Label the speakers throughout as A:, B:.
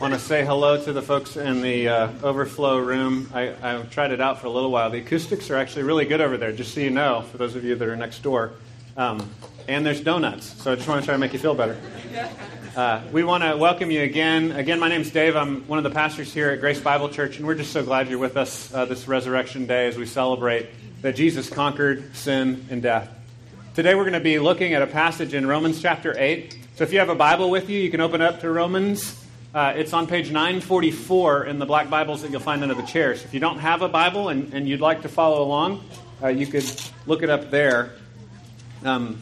A: want to say hello to the folks in the uh, overflow room. I, I tried it out for a little while. The acoustics are actually really good over there, just so you know, for those of you that are next door. Um, and there's donuts, so I just want to try to make you feel better. Uh, we want to welcome you again. Again, my name's Dave. I'm one of the pastors here at Grace Bible Church, and we're just so glad you're with us uh, this Resurrection Day as we celebrate that Jesus conquered sin and death. Today, we're going to be looking at a passage in Romans chapter 8. So if you have a Bible with you, you can open up to Romans uh, it's on page 944 in the black Bibles that you'll find under the chairs. If you don't have a Bible and, and you'd like to follow along, uh, you could look it up there. Um,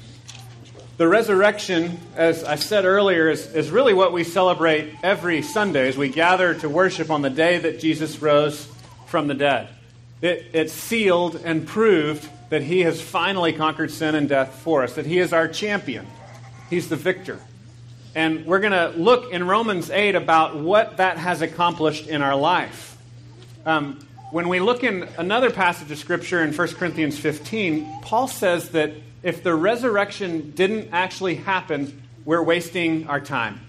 A: the resurrection, as I said earlier, is, is really what we celebrate every Sunday as we gather to worship on the day that Jesus rose from the dead. It, it sealed and proved that he has finally conquered sin and death for us, that he is our champion, he's the victor. And we're going to look in Romans 8 about what that has accomplished in our life. Um, when we look in another passage of Scripture in 1 Corinthians 15, Paul says that if the resurrection didn't actually happen, we're wasting our time.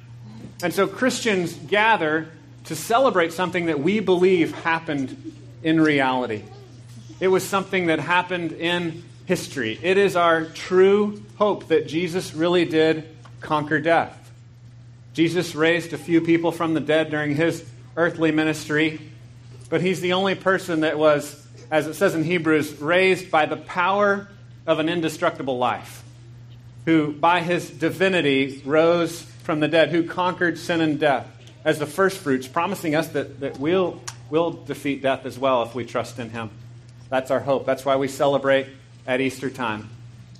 A: And so Christians gather to celebrate something that we believe happened in reality. It was something that happened in history. It is our true hope that Jesus really did conquer death. Jesus raised a few people from the dead during his earthly ministry, but he's the only person that was, as it says in Hebrews, raised by the power of an indestructible life, who by his divinity rose from the dead, who conquered sin and death as the first fruits, promising us that, that we'll, we'll defeat death as well if we trust in him. That's our hope. That's why we celebrate at Easter time.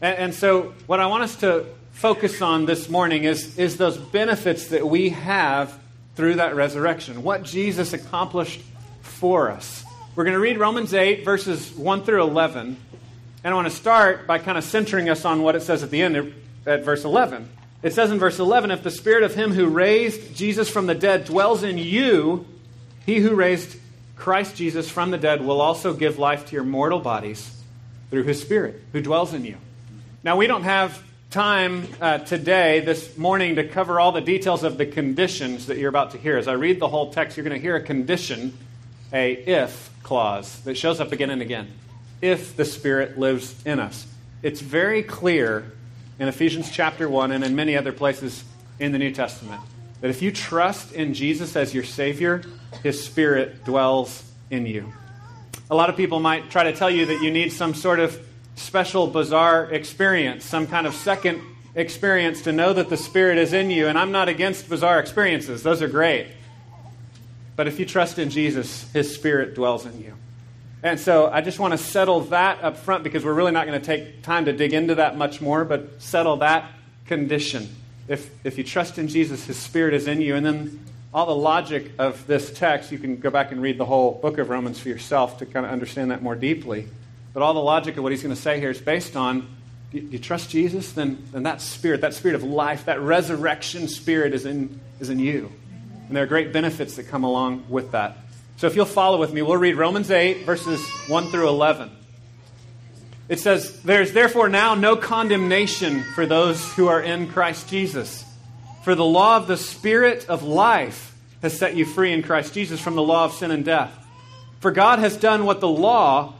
A: And, and so, what I want us to focus on this morning is, is those benefits that we have through that resurrection, what Jesus accomplished for us. We're going to read Romans 8, verses 1 through 11. And I want to start by kind of centering us on what it says at the end at verse 11. It says in verse 11 If the spirit of him who raised Jesus from the dead dwells in you, he who raised Christ Jesus from the dead will also give life to your mortal bodies through his spirit who dwells in you. Now, we don't have time uh, today, this morning, to cover all the details of the conditions that you're about to hear. As I read the whole text, you're going to hear a condition, a if clause, that shows up again and again. If the Spirit lives in us. It's very clear in Ephesians chapter 1 and in many other places in the New Testament that if you trust in Jesus as your Savior, His Spirit dwells in you. A lot of people might try to tell you that you need some sort of special, bizarre experience, some kind of second experience to know that the Spirit is in you. And I'm not against bizarre experiences, those are great. But if you trust in Jesus, His Spirit dwells in you. And so I just want to settle that up front because we're really not going to take time to dig into that much more, but settle that condition. If, if you trust in Jesus, His Spirit is in you. And then all the logic of this text, you can go back and read the whole book of Romans for yourself to kind of understand that more deeply. But all the logic of what he's going to say here is based on do you trust Jesus? Then, then that spirit, that spirit of life, that resurrection spirit is in, is in you. And there are great benefits that come along with that. So if you'll follow with me, we'll read Romans 8, verses 1 through 11. It says, There's therefore now no condemnation for those who are in Christ Jesus. For the law of the Spirit of life has set you free in Christ Jesus from the law of sin and death. For God has done what the law,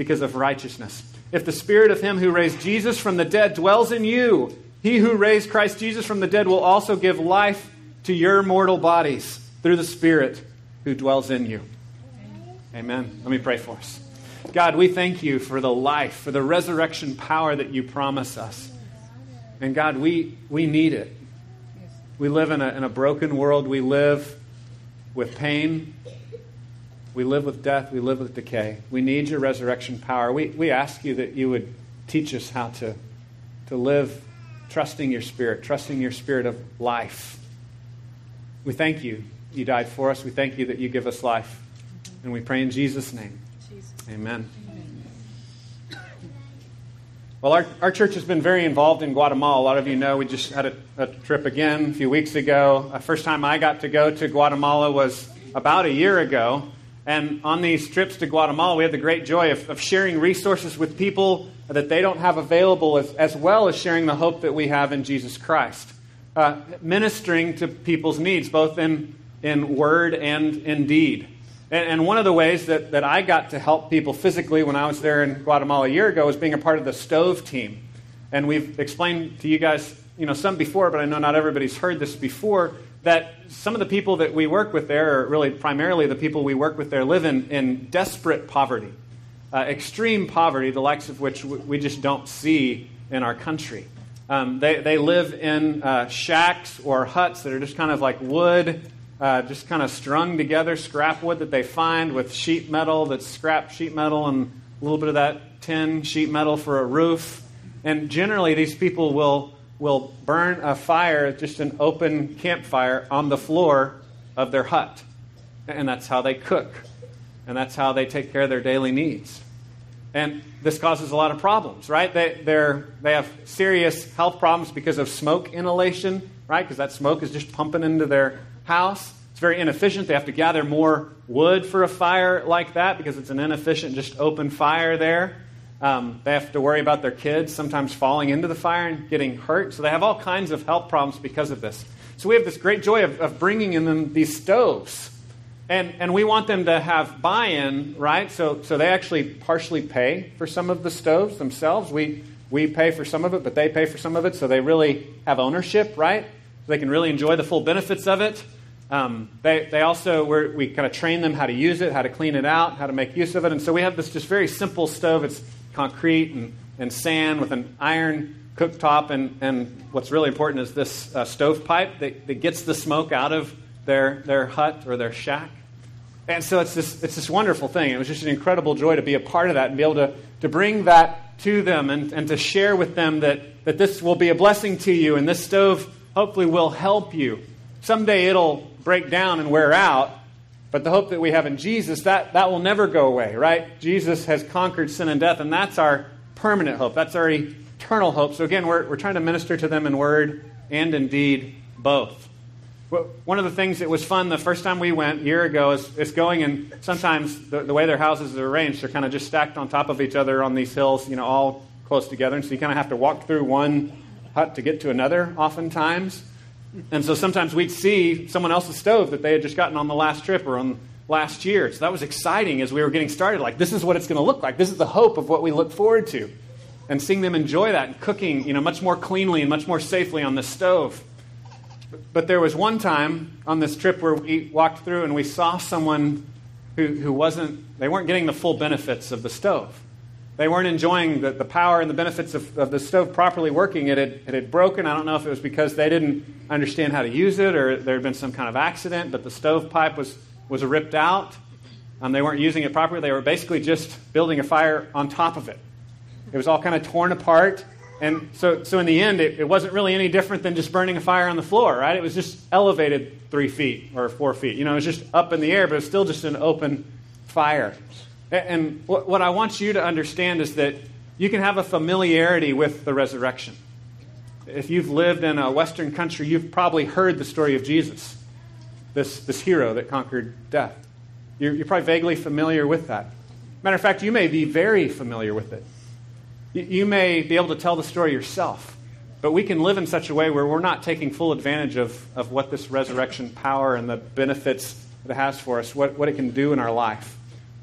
A: because of righteousness. If the spirit of him who raised Jesus from the dead dwells in you, he who raised Christ Jesus from the dead will also give life to your mortal bodies through the Spirit who dwells in you. Amen. Let me pray for us. God, we thank you for the life, for the resurrection power that you promise us. And God, we, we need it. We live in a, in a broken world. We live with pain. We live with death. We live with decay. We need your resurrection power. We, we ask you that you would teach us how to, to live trusting your spirit, trusting your spirit of life. We thank you. You died for us. We thank you that you give us life. And we pray in Jesus' name. Jesus. Amen. Well, our, our church has been very involved in Guatemala. A lot of you know we just had a, a trip again a few weeks ago. The first time I got to go to Guatemala was about a year ago. And on these trips to Guatemala, we had the great joy of, of sharing resources with people that they don't have available, as, as well as sharing the hope that we have in Jesus Christ. Uh, ministering to people's needs, both in, in word and in deed. And, and, one of the ways that, that I got to help people physically when I was there in Guatemala a year ago was being a part of the stove team. And we've explained to you guys, you know, some before, but I know not everybody's heard this before, that some of the people that we work with there, or really primarily the people we work with there, live in, in desperate poverty, uh, extreme poverty, the likes of which we just don't see in our country. Um, they, they live in uh, shacks or huts that are just kind of like wood uh, just kind of strung together scrap wood that they find with sheet metal that's scrap sheet metal and a little bit of that tin sheet metal for a roof. And generally, these people will, will burn a fire, just an open campfire, on the floor of their hut. And that's how they cook. And that's how they take care of their daily needs. And this causes a lot of problems, right? They, they're, they have serious health problems because of smoke inhalation, right? Because that smoke is just pumping into their house. It's very inefficient. They have to gather more wood for a fire like that because it's an inefficient, just open fire there. Um, they have to worry about their kids sometimes falling into the fire and getting hurt. So they have all kinds of health problems because of this. So we have this great joy of, of bringing in them these stoves. And, and we want them to have buy in, right? So, so they actually partially pay for some of the stoves themselves. We, we pay for some of it, but they pay for some of it. So they really have ownership, right? So they can really enjoy the full benefits of it. Um, they, they also, we kind of train them how to use it, how to clean it out, how to make use of it. And so we have this just very simple stove. It's concrete and, and sand with an iron cooktop. And, and what's really important is this uh, stovepipe that, that gets the smoke out of their, their hut or their shack. And so it's this, it's this wonderful thing. It was just an incredible joy to be a part of that and be able to, to bring that to them and, and to share with them that, that this will be a blessing to you and this stove hopefully will help you. Someday it'll break down and wear out. But the hope that we have in Jesus, that, that will never go away, right? Jesus has conquered sin and death, and that's our permanent hope. That's our eternal hope. So again, we're, we're trying to minister to them in word and in deed, both. One of the things that was fun the first time we went a year ago is, is going and sometimes the, the way their houses are arranged, they're kind of just stacked on top of each other on these hills, you know, all close together. And so you kind of have to walk through one hut to get to another oftentimes. And so sometimes we'd see someone else's stove that they had just gotten on the last trip or on last year. So that was exciting as we were getting started. Like, this is what it's going to look like. This is the hope of what we look forward to. And seeing them enjoy that and cooking, you know, much more cleanly and much more safely on the stove. But there was one time on this trip where we walked through and we saw someone who, who wasn't, they weren't getting the full benefits of the stove. They weren't enjoying the, the power and the benefits of, of the stove properly working. It had, it had broken. I don't know if it was because they didn't understand how to use it or there had been some kind of accident, but the stovepipe was, was ripped out. Um, they weren't using it properly. They were basically just building a fire on top of it. It was all kind of torn apart. And so, so in the end, it, it wasn't really any different than just burning a fire on the floor, right? It was just elevated three feet or four feet. You know, it was just up in the air, but it was still just an open fire. And what I want you to understand is that you can have a familiarity with the resurrection. If you've lived in a Western country, you've probably heard the story of Jesus, this, this hero that conquered death. You're, you're probably vaguely familiar with that. Matter of fact, you may be very familiar with it. You, you may be able to tell the story yourself. But we can live in such a way where we're not taking full advantage of, of what this resurrection power and the benefits it has for us, what, what it can do in our life.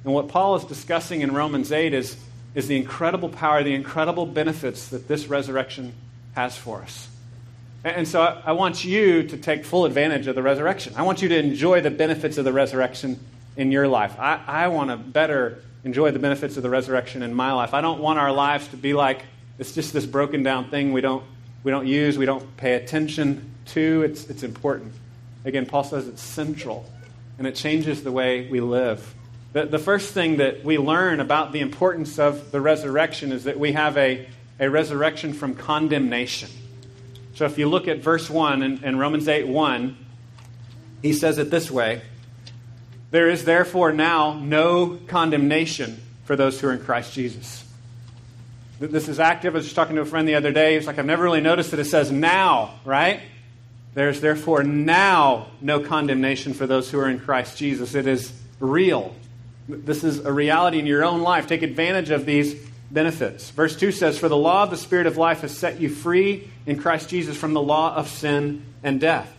A: And what Paul is discussing in Romans 8 is, is the incredible power, the incredible benefits that this resurrection has for us. And so I, want you to take full advantage of the resurrection. I want you to enjoy the benefits of the resurrection in your life. I, I want to better enjoy the benefits of the resurrection in my life. I don't want our lives to be like it's just this broken down thing we don't, we don't use, we don't pay attention to. It's, it's important. Again, Paul says it's central, and it changes the way we live. The, the first thing that we learn about the importance of the resurrection is that we have a, a resurrection from condemnation. So if you look at verse 1 in, in Romans 8 1, he says it this way There is therefore now no condemnation for those who are in Christ Jesus. This is active. I was just talking to a friend the other day. He's like, I've never really noticed that it says now, right? There's therefore now no condemnation for those who are in Christ Jesus. It is real. This is a reality in your own life. Take advantage of these benefits. Verse 2 says, For the law of the Spirit of life has set you free in Christ Jesus from the law of sin and death.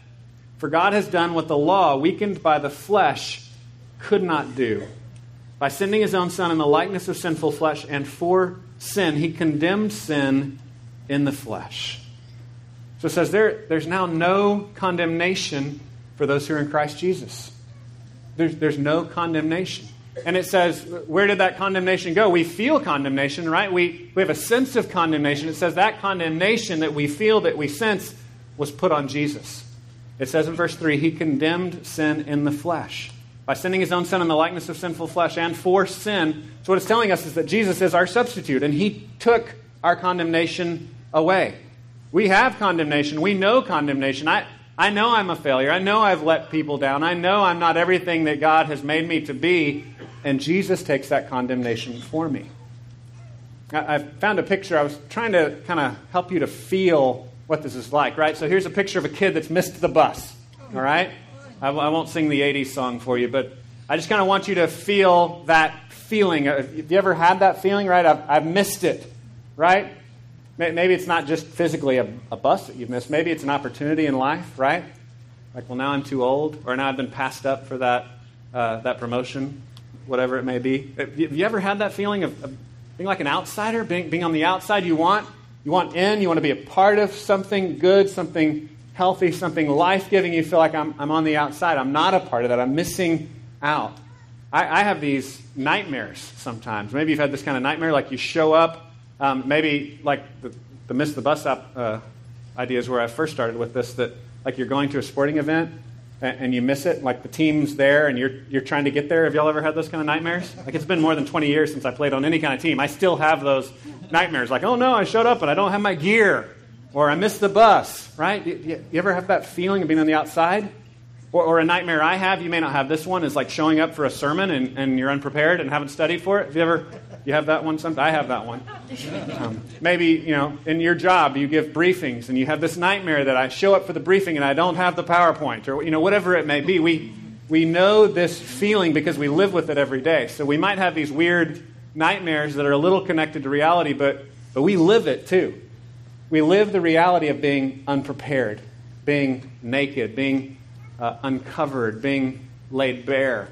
A: For God has done what the law, weakened by the flesh, could not do. By sending his own Son in the likeness of sinful flesh and for sin, he condemned sin in the flesh. So it says there, there's now no condemnation for those who are in Christ Jesus. There's, there's no condemnation. And it says, where did that condemnation go? We feel condemnation, right? We, we have a sense of condemnation. It says that condemnation that we feel, that we sense, was put on Jesus. It says in verse 3, He condemned sin in the flesh by sending his own son in the likeness of sinful flesh and for sin. So, what it's telling us is that Jesus is our substitute, and he took our condemnation away. We have condemnation. We know condemnation. I, I know I'm a failure. I know I've let people down. I know I'm not everything that God has made me to be, and Jesus takes that condemnation for me. I, found a picture. I was trying to kind of help you to feel what this is like, right? So, here's a picture of a kid that's missed the bus, all right? I, I won't sing the 80s song for you, but I just kind of want you to feel that feeling. Have you ever had that feeling, right? I've, I've missed it, right? Maybe it's not just physically a, a bus that you've missed. Maybe it's an opportunity in life, right? Like, well, now I'm too old, or now I've been passed up for that, uh, that promotion, whatever it may be. Have you ever had that feeling of, of being like an outsider, being, being on the outside? You want, you want in, you want to be a part of something good, something healthy, something life giving, you feel like I'm, I'm on the outside. I'm not a part of that. I'm missing out. I, I have these nightmares sometimes. Maybe you've had this kind of nightmare, like you show up, um, maybe like the, the miss the bus stop uh, idea is where I first started with this, that like you're going to a sporting event and, you miss it, like the team's there and you're, you're trying to get there. Have y'all ever had those kind of nightmares? Like it's been more than 20 years since I played on any kind of team. I still have those nightmares, like, oh no, I showed up and I don't have my gear or I missed the bus, right? You, you, ever have that feeling of being on the outside? Or, or, a nightmare I have, you may not have this one, is like showing up for a sermon and, and you're unprepared and haven't studied for it. Have you ever, you have that one? Sometimes I have that one. Um, maybe, you know, in your job, you give briefings and you have this nightmare that I show up for the briefing and I don't have the PowerPoint or, you know, whatever it may be. We, we know this feeling because we live with it every day. So we might have these weird nightmares that are a little connected to reality, but, but we live it too we live the reality of being unprepared, being naked, being uh, uncovered, being laid bare,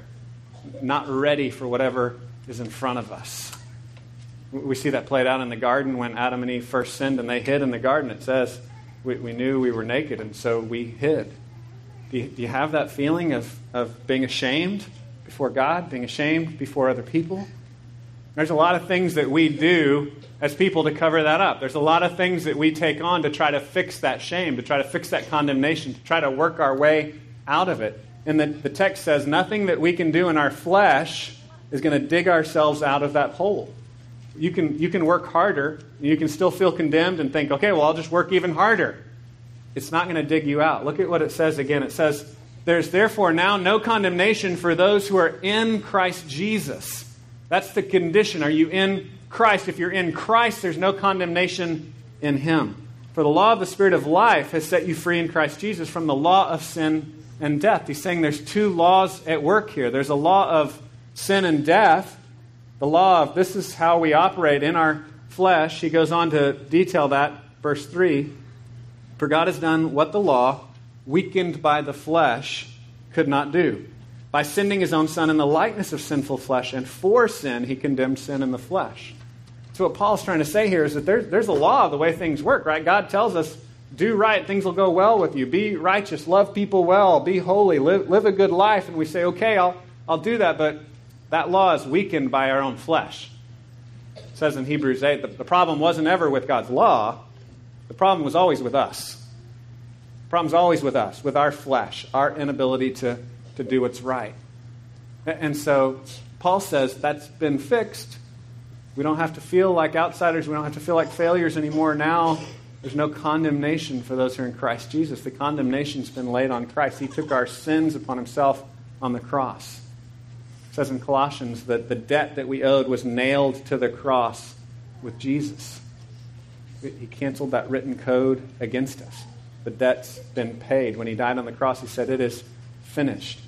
A: not ready for whatever is in front of us. We see that played out in the garden when Adam and Eve first sinned and they hid in the garden. It says we, we knew we were naked and so we hid. Do you, do you have that feeling of, of being ashamed before God, being ashamed before other people? There's a lot of things that we do as people to cover that up. There's a lot of things that we take on to try to fix that shame, to try to fix that condemnation, to try to work our way out of it. And the, the text says nothing that we can do in our flesh is going to dig ourselves out of that hole. You can, you can work harder, you can still feel condemned and think, okay, well, I'll just work even harder. It's not going to dig you out. Look at what it says again. It says, There's therefore now no condemnation for those who are in Christ Jesus. That's the condition. Are you in Christ. If you're in Christ, there's no condemnation in him. For the law of the Spirit of life has set you free in Christ Jesus from the law of sin and death. He's saying there's two laws at work here there's a law of sin and death, the law of this is how we operate in our flesh. He goes on to detail that, verse 3. For God has done what the law, weakened by the flesh, could not do. By sending his own Son in the likeness of sinful flesh, and for sin, he condemned sin in the flesh. So, what Paul's trying to say here is that there's, there's a law of the way things work, right? God tells us do right, things will go well with you. Be righteous, love people well, be holy, live, live a good life. And we say, okay, I'll, I'll do that, but that law is weakened by our own flesh. It says in Hebrews 8 the, the problem wasn't ever with God's law, the problem was always with us. The problem's always with us, with our flesh, our inability to, to do what's right. And so Paul says that's been fixed. We don't have to feel like outsiders. We don't have to feel like failures anymore. Now there's no condemnation for those who are in Christ Jesus. The condemnation's been laid on Christ. He took our sins upon himself on the cross. Says in Colossians that the debt that we owed was nailed to the cross with Jesus. He canceled that written code against us. The debt's been paid. When he died on the cross, he said, It is finished.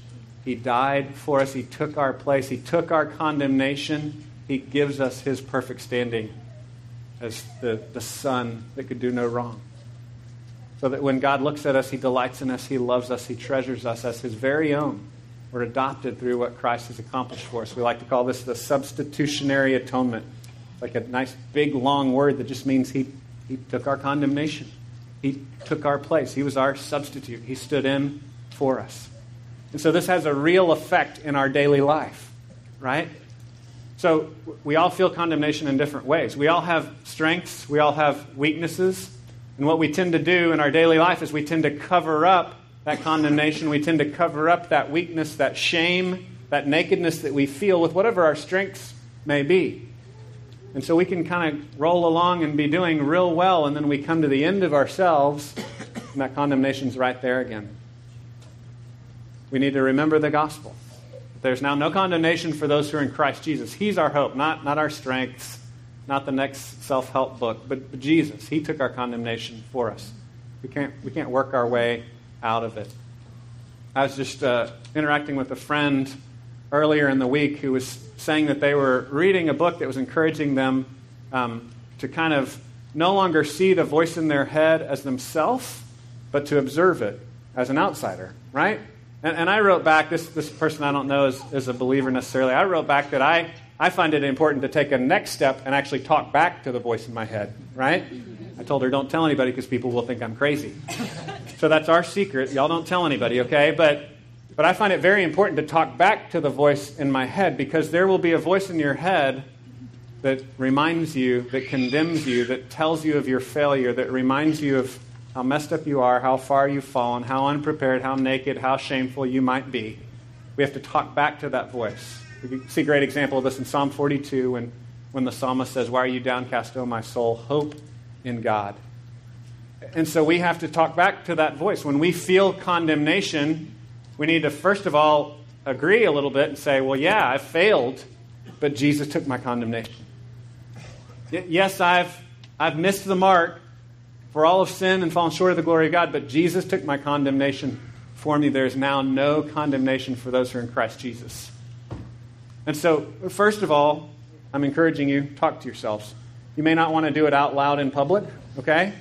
A: He died for us. He took our place. He took our condemnation. He gives us his perfect standing as the, the son that could do no wrong. So that when God looks at us, he delights in us, he loves us, he treasures us as his very own. We're adopted through what Christ has accomplished for us. We like to call this the substitutionary atonement. It's like a nice, big, long word that just means he, he took our condemnation. He took our place. He was our substitute. He stood in for us. And so this has a real effect in our daily life, right? So we all feel condemnation in different ways. We all have strengths, we all have weaknesses. And what we tend to do in our daily life is we tend to cover up that condemnation. We tend to cover up that weakness, that shame, that nakedness that we feel with whatever our strengths may be. And so we can kind of roll along and be doing real well, and then we come to the end of ourselves, and that condemnation's right there again. We need to remember the gospel. There's now no condemnation for those who are in Christ Jesus. He's our hope, not, not our strengths, not the next self help book, but, but Jesus. He took our condemnation for us. We can't, we can't work our way out of it. I was just uh, interacting with a friend earlier in the week who was saying that they were reading a book that was encouraging them um, to kind of no longer see the voice in their head as themselves, but to observe it as an outsider, right? And, and, I wrote back, this, this person I don't know is, is a believer necessarily. I wrote back that I, I find it important to take a next step and actually talk back to the voice in my head, right? I told her, don't tell anybody because people will think I'm crazy. so that's our secret. Y'all don't tell anybody, okay? But, but I find it very important to talk back to the voice in my head because there will be a voice in your head that reminds you, that condemns you, that tells you of your failure, that reminds you of how messed up you are, how far you've fallen, how unprepared, how naked, how shameful you might be. We have to talk back to that voice. We see a great example of this in Psalm 42 when, when the psalmist says, Why are you downcast, O my soul? Hope in God. And so we have to talk back to that voice. When we feel condemnation, we need to, first of all, agree a little bit and say, Well, yeah, I failed, but Jesus took my condemnation. Yes, I've, I've missed the mark, for all have sinned and fallen short of the glory of God, but Jesus took my condemnation for me. There is now no condemnation for those who are in Christ Jesus. And so, first of all, I'm encouraging you, talk to yourselves. You may not want to do it out loud in public, okay?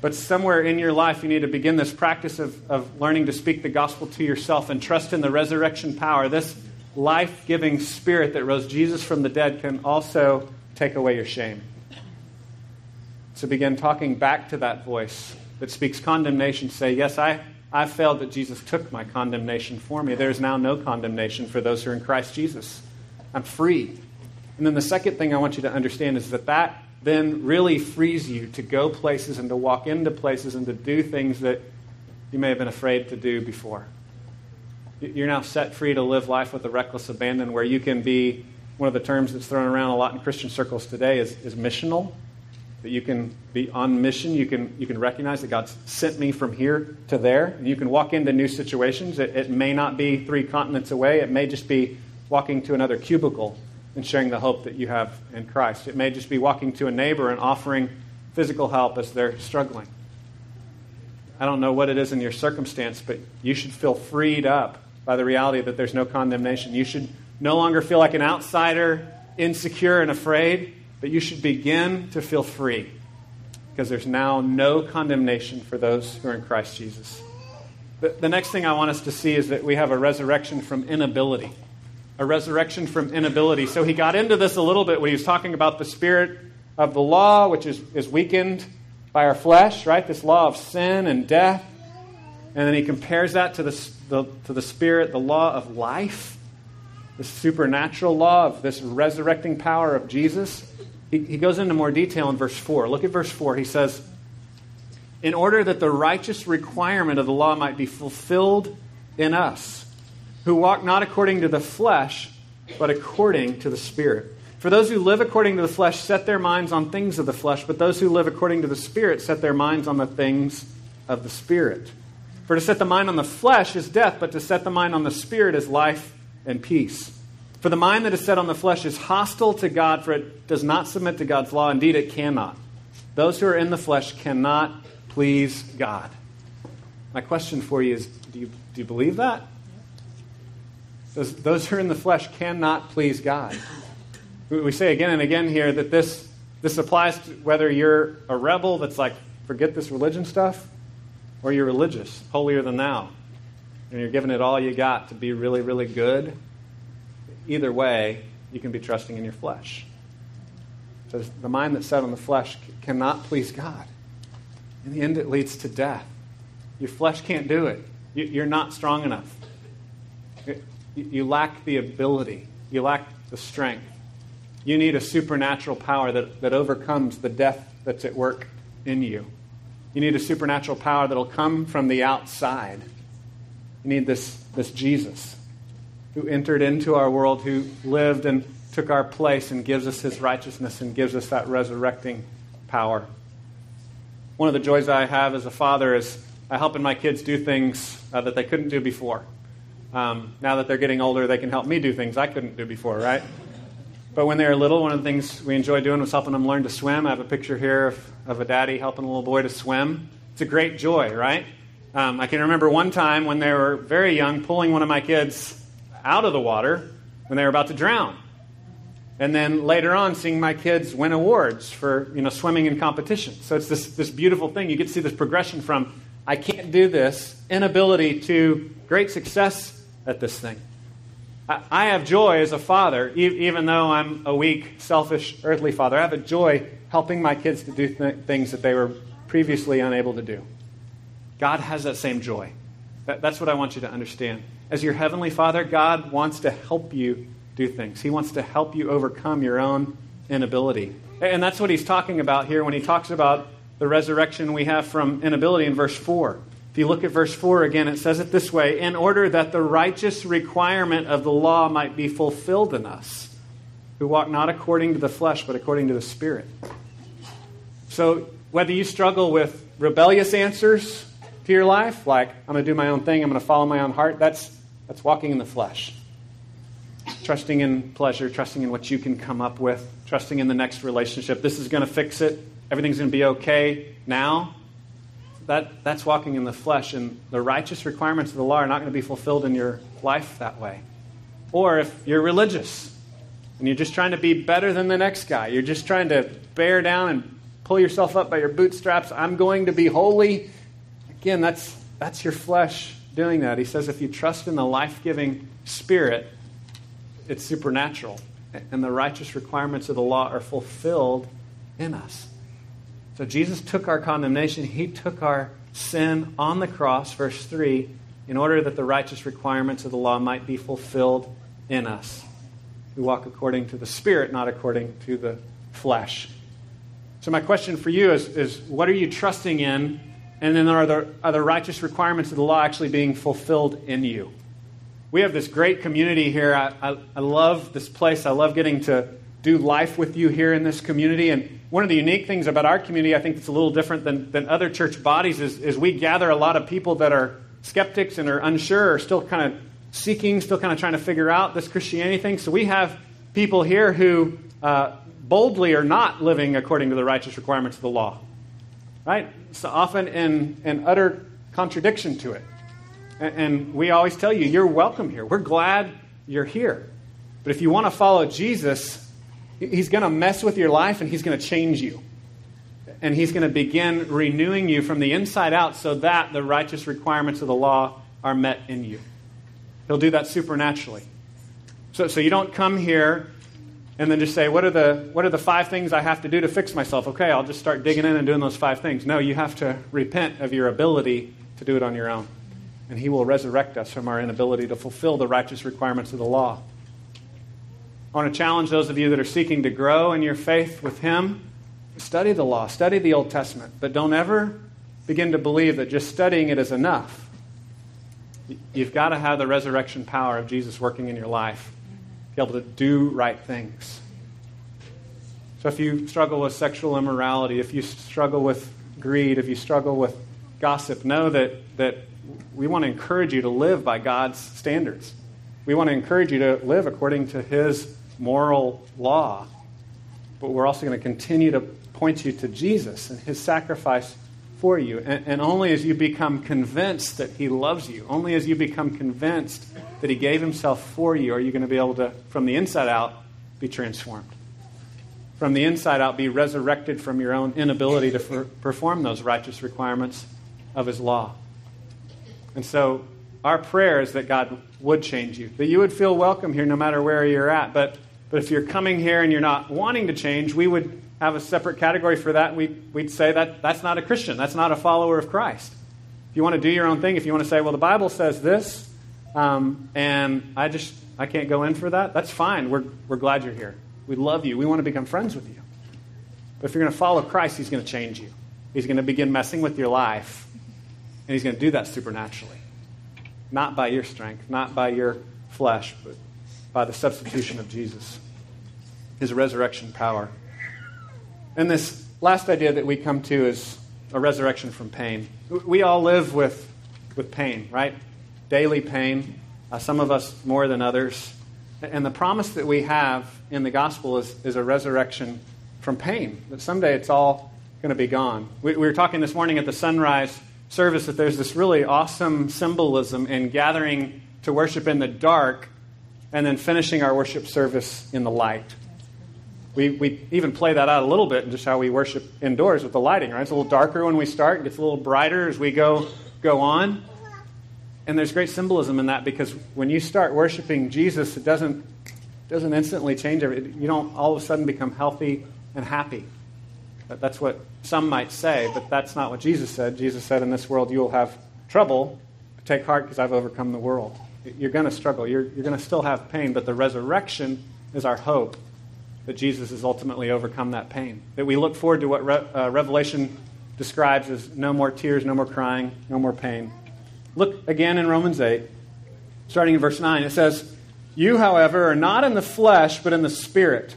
A: But somewhere in your life, you need to begin this practice of, of learning to speak the gospel to yourself and trust in the resurrection power. This life giving spirit that rose Jesus from the dead can also take away your shame. So begin talking back to that voice that speaks condemnation. Say, Yes, I, I failed, but Jesus took my condemnation for me. There is now no condemnation for those who are in Christ Jesus. I'm free. And then the second thing I want you to understand is that that then really frees you to go places and to walk into places and to do things that you may have been afraid to do before. You're now set free to live life with a reckless abandon where you can be, one of the terms that's thrown around a lot in Christian circles today is, is missional that you can be on mission. You can, you can recognize that God's sent me from here to there. And you can walk into new situations. It, it may not be three continents away, it may just be walking to another cubicle and sharing the hope that you have in Christ. It may just be walking to a neighbor and offering physical help as they're struggling. I don't know what it is in your circumstance, but you should feel freed up by the reality that there's no condemnation. You should no longer feel like an outsider, insecure, and afraid but you should begin to feel free because there's now no condemnation for those who are in Christ Jesus. The, next thing I want us to see is that we have a resurrection from inability. A resurrection from inability. So he got into this a little bit when he was talking about the spirit of the law, which is, is weakened by our flesh, right? This law of sin and death. And then he compares that to the, the, to the Spirit, the law of life, the supernatural law of this resurrecting power of Jesus. He, he goes into more detail in verse 4. Look at verse 4. He says, In order that the righteous requirement of the law might be fulfilled in us, who walk not according to the flesh, but according to the Spirit. For those who live according to the flesh set their minds on things of the flesh, but those who live according to the Spirit set their minds on the things of the Spirit. For to set the mind on the flesh is death, but to set the mind on the Spirit is life and peace. For the mind that is set on the flesh is hostile to God, for it does not submit to God's law. Indeed, it cannot. Those who are in the flesh cannot please God. My question for you is do you, do you believe that? Those, those who are in the flesh cannot please God. We say again and again here that this, this applies to whether you're a rebel that's like, forget this religion stuff, or you're religious, holier than thou, and you're giving it all you got to be really, really good. Either way, you can be trusting in your flesh. Because the mind that's set on the flesh cannot please God. In the end, it leads to death. Your flesh can't do it. You're not strong enough. You lack the ability, you lack the strength. You need a supernatural power that, that overcomes the death that's at work in you. You need a supernatural power that'll come from the outside. You need this, this Jesus who entered into our world, who lived and took our place and gives us his righteousness and gives us that resurrecting power. One of the joys I have as a father is I helping my kids do things uh, that they couldn't do before. Um, now that they're getting older, they can help me do things I couldn't do before, right? But when they were little, one of the things we enjoyed doing was helping them learn to swim. I have a picture here of, of a daddy helping a little boy to swim. It's a great joy, right? Um, I can remember one time when they were very young pulling one of my kids out of the water when they were about to drown. And then later on, seeing my kids win awards for you know, swimming in competition. So it's this, this beautiful thing. You get to see this progression from I can't do this, inability to great success at this thing. I have joy as a father, even though I'm a weak, selfish, earthly father. I have a joy helping my kids to do th- things that they were previously unable to do. God has that same joy. That, that's what I want you to understand. As your heavenly father, God wants to help you do things, He wants to help you overcome your own inability. And that's what He's talking about here when He talks about the resurrection we have from inability in verse 4. If you look at verse 4 again, it says it this way in order that the righteous requirement of the law might be fulfilled in us, who walk not according to the flesh, but according to the Spirit. So, whether you struggle with rebellious answers to your life, like, I'm going to do my own thing, I'm going to follow my own heart, that's, that's walking in the flesh. Trusting in pleasure, trusting in what you can come up with, trusting in the next relationship. This is going to fix it. Everything's going to be okay now that, that's walking in the flesh, and the righteous requirements of the law are not going to be fulfilled in your life that way. Or if you're religious and you're just trying to be better than the next guy, you're just trying to bear down and pull yourself up by your bootstraps, I'm going to be holy. Again, that's, that's your flesh doing that. He says if you trust in the life giving Spirit, it's supernatural. And the righteous requirements of the law are fulfilled in us. So Jesus took our condemnation, He took our sin on the cross, verse 3, in order that the righteous requirements of the law might be fulfilled in us. We walk according to the Spirit, not according to the flesh. So, my question for you is, is what are you trusting in? And then are the, are the righteous requirements of the law actually being fulfilled in you? We have this great community here. I, I, I love this place. I love getting to do life with you here in this community. And one of the unique things about our community, I think that's a little different than, than other church bodies, is, is we gather a lot of people that are skeptics and are unsure, are still kind of seeking, still kind of trying to figure out this Christianity thing. So we have people here who uh, boldly are not living according to the righteous requirements of the law, right? So often in, in utter contradiction to it. And, and we always tell you, you're welcome here. We're glad you're here. But if you want to follow Jesus, He's going to mess with your life and he's going to change you. And he's going to begin renewing you from the inside out so that the righteous requirements of the law are met in you. He'll do that supernaturally. So, so you don't come here and then just say, what are, the, what are the five things I have to do to fix myself? Okay, I'll just start digging in and doing those five things. No, you have to repent of your ability to do it on your own. And He will resurrect us from our inability to fulfill the righteous requirements of the law. I want to challenge those of you that are seeking to grow in your faith with Him. Study the law, study the Old Testament, but don't ever begin to believe that just studying it is enough. You've got to have the resurrection power of Jesus working in your life be able to do right things. So if you struggle with sexual immorality, if you struggle with greed, if you struggle with gossip, know that, that we want to encourage you to live by God's standards. We want to encourage you to live according to His moral law. But we're also going to continue to point you to Jesus and His sacrifice for you. And, and only as you become convinced that He loves you, only as you become convinced that He gave Himself for you, are you going to be able to, from the inside out, be transformed. From the inside out, be resurrected from your own inability to for, perform those righteous requirements of His law. And so, our prayer is that God would change you, that you would feel welcome here no matter where you're at. But, but if you're coming here and you're not wanting to change, we would have a separate category for that. We'd, we'd say that that's not a Christian, that's not a follower of Christ. If you want to do your own thing, if you want to say, well, the Bible says this, um, and I just I can't go in for that. That's fine. We're we're glad you're here. We love you. We want to become friends with you. But if you're going to follow Christ, He's going to change you. He's going to begin messing with your life, and He's going to do that supernaturally, not by your strength, not by your flesh, but by the substitution of Jesus, His resurrection power. And this last idea that we come to is a resurrection from pain. We all live with, with pain, right? daily pain, uh, some of us more than others. And the promise that we have in the gospel is, is a resurrection from pain, that someday it's all going to be gone. We, we were talking this morning at the sunrise service that there's this really awesome symbolism in gathering to worship in the dark and then finishing our worship service in the light. We, we even play that out a little bit in just how we worship indoors with the lighting, right? It's a little darker when we start, it gets a little brighter as we go, go on. And there's great symbolism in that because when you start worshiping Jesus, it doesn't, doesn't instantly change everything. You don't all of a sudden become healthy and happy. That's what some might say, but that's not what Jesus said. Jesus said, In this world you will have trouble. Take heart because I've overcome the world. You're going to struggle. You're, you're going to still have pain, but the resurrection is our hope that Jesus has ultimately overcome that pain. That we look forward to what Re- uh, Revelation describes as no more tears, no more crying, no more pain. Look again in Romans 8, starting in verse 9. It says, You, however, are not in the flesh, but in the Spirit,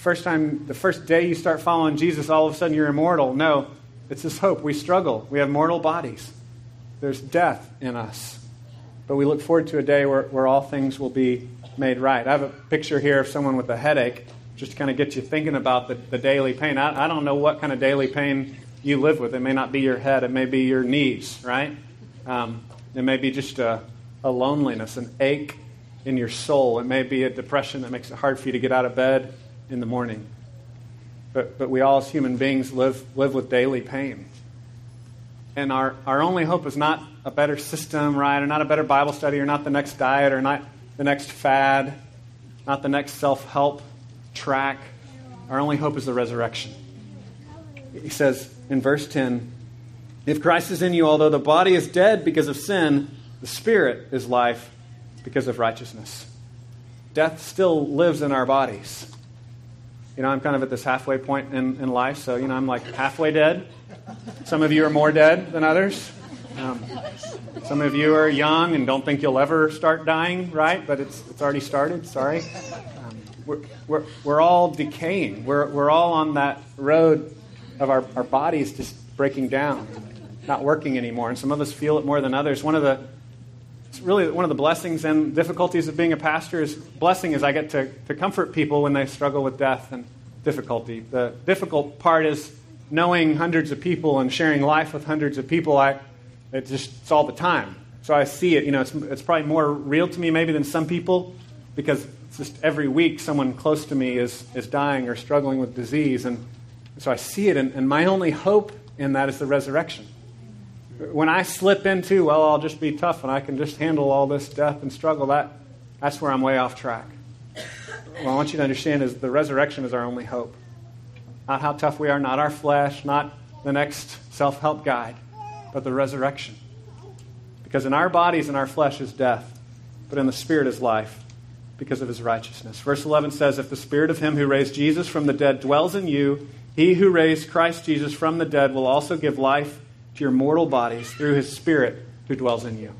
A: first time, the first day you start following Jesus, all of a sudden you're immortal. No, it's this hope. We struggle. We have mortal bodies. There's death in us. But we look forward to a day where, where all things will be made right. I have a picture here of someone with a headache, just to kind of get you thinking about the, the daily pain. I, I don't know what kind of daily pain you live with. It may not be your head, it may be your knees, right? Um, it may be just a, a loneliness, an ache in your soul. It may be a depression that makes it hard for you to get out of bed in the morning. But, but we all, as human beings, live, live with daily pain. And our, our only hope is not a better system, right? Or not a better Bible study, or not the next diet, or not the next fad, not the next self help track. Our only hope is the resurrection. He says in verse 10 If Christ is in you, although the body is dead because of sin, the Spirit is life because of righteousness. Death still lives in our bodies. You know, I'm kind of at this halfway point in, in life, so, you know, I'm like halfway dead. Some of you are more dead than others. Um, some of you are young and don't think you'll ever start dying, right? But it's, it's already started, sorry. Um, we're, we're, we're all decaying. We're, we're all on that road of our, our bodies just breaking down, not working anymore. And some of us feel it more than others. One of the really one of the blessings and difficulties of being a pastor is blessing is I get to, to comfort people when they struggle with death and difficulty. The difficult part is knowing hundreds of people and sharing life with hundreds of people. I, it just, it's all the time. So I see it. You know, it's, it's probably more real to me maybe than some people because just every week someone close to me is, is dying or struggling with disease. And so I see it. And, and my only hope in that is the resurrection. When I slip into, well, I'll just be tough and I can just handle all this death and struggle, that, that's where I'm way off track. What I want you to understand is the resurrection is our only hope. Not how tough we are, not our flesh, not the next self help guide, but the resurrection. Because in our bodies and our flesh is death, but in the spirit is life because of his righteousness. Verse 11 says, If the spirit of him who raised Jesus from the dead dwells in you, he who raised Christ Jesus from the dead will also give life your mortal bodies through his spirit who dwells in you.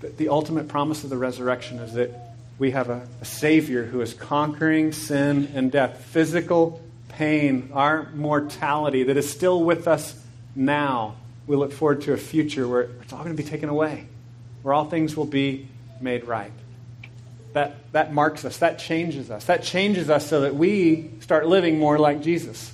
A: The ultimate promise of the resurrection is that we have a, a Savior who is conquering sin and death, physical pain, our mortality that is still with us now. We look forward to a future where it's all going to be taken away, where all things will be made right. That, that marks us, that changes us. That changes us so that we start living more like Jesus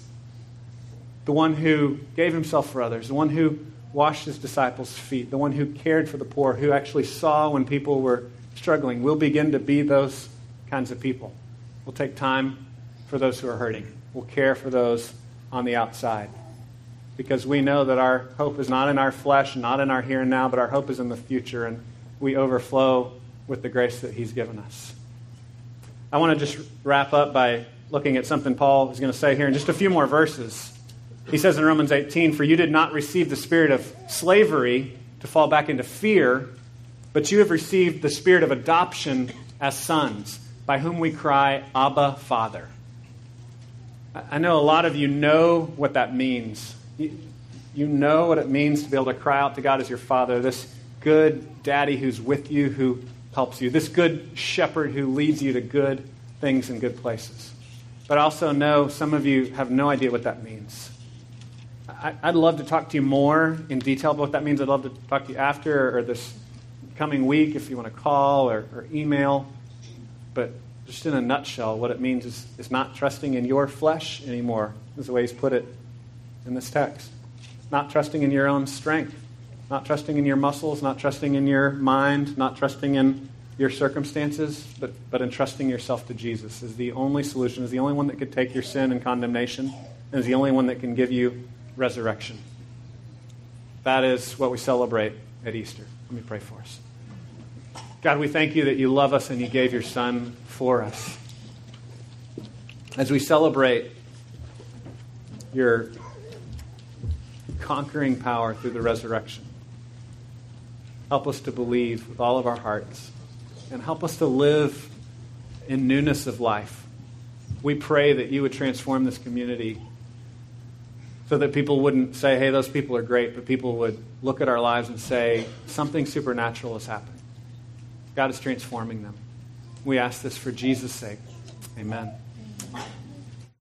A: the one who gave himself for others, the one who washed his disciples' feet, the one who cared for the poor, who actually saw when people were struggling. We'll begin to be those kinds of people. We'll take time for those who are hurting. We'll care for those on the outside. Because we know that our hope is not in our flesh, not in our here and now, but our hope is in the future, and we overflow with the grace that He's given us. I want to just wrap up by looking at something Paul is going to say here in just a few more verses. He says in Romans 18, For you did not receive the spirit of slavery to fall back into fear, but you have received the spirit of adoption as sons, by whom we cry, Abba, Father. I know a lot of you know what that means. You know what it means to be able to cry out to God as your Father, this good daddy who's with you, who helps you, this good shepherd who leads you to good things and good places. But I also know some of you have no idea what that means. I'd love to talk to you more in detail about what that means. I'd love to talk to you after or this coming week if you want to call or, or email. But just in a nutshell, what it means is, is not trusting in your flesh anymore, is the way he's put it in this text. Not trusting in your own strength, not trusting in your muscles, not trusting in your mind, not trusting in your circumstances, but, but entrusting yourself to Jesus is the only solution, is the only one that could take your sin and condemnation, and is the only one that can give you resurrection. That is what we celebrate at Easter. Let me pray for us. God, we thank you that you love us and you gave your Son for us. As we celebrate your conquering power through the resurrection, help us to believe with all of our hearts and help us to live in newness of life. We pray that you would transform this community so that people wouldn't say, hey, those people are great, but people would look at our lives and say, something supernatural has happened. God is transforming them. We ask this for Jesus' sake. Amen.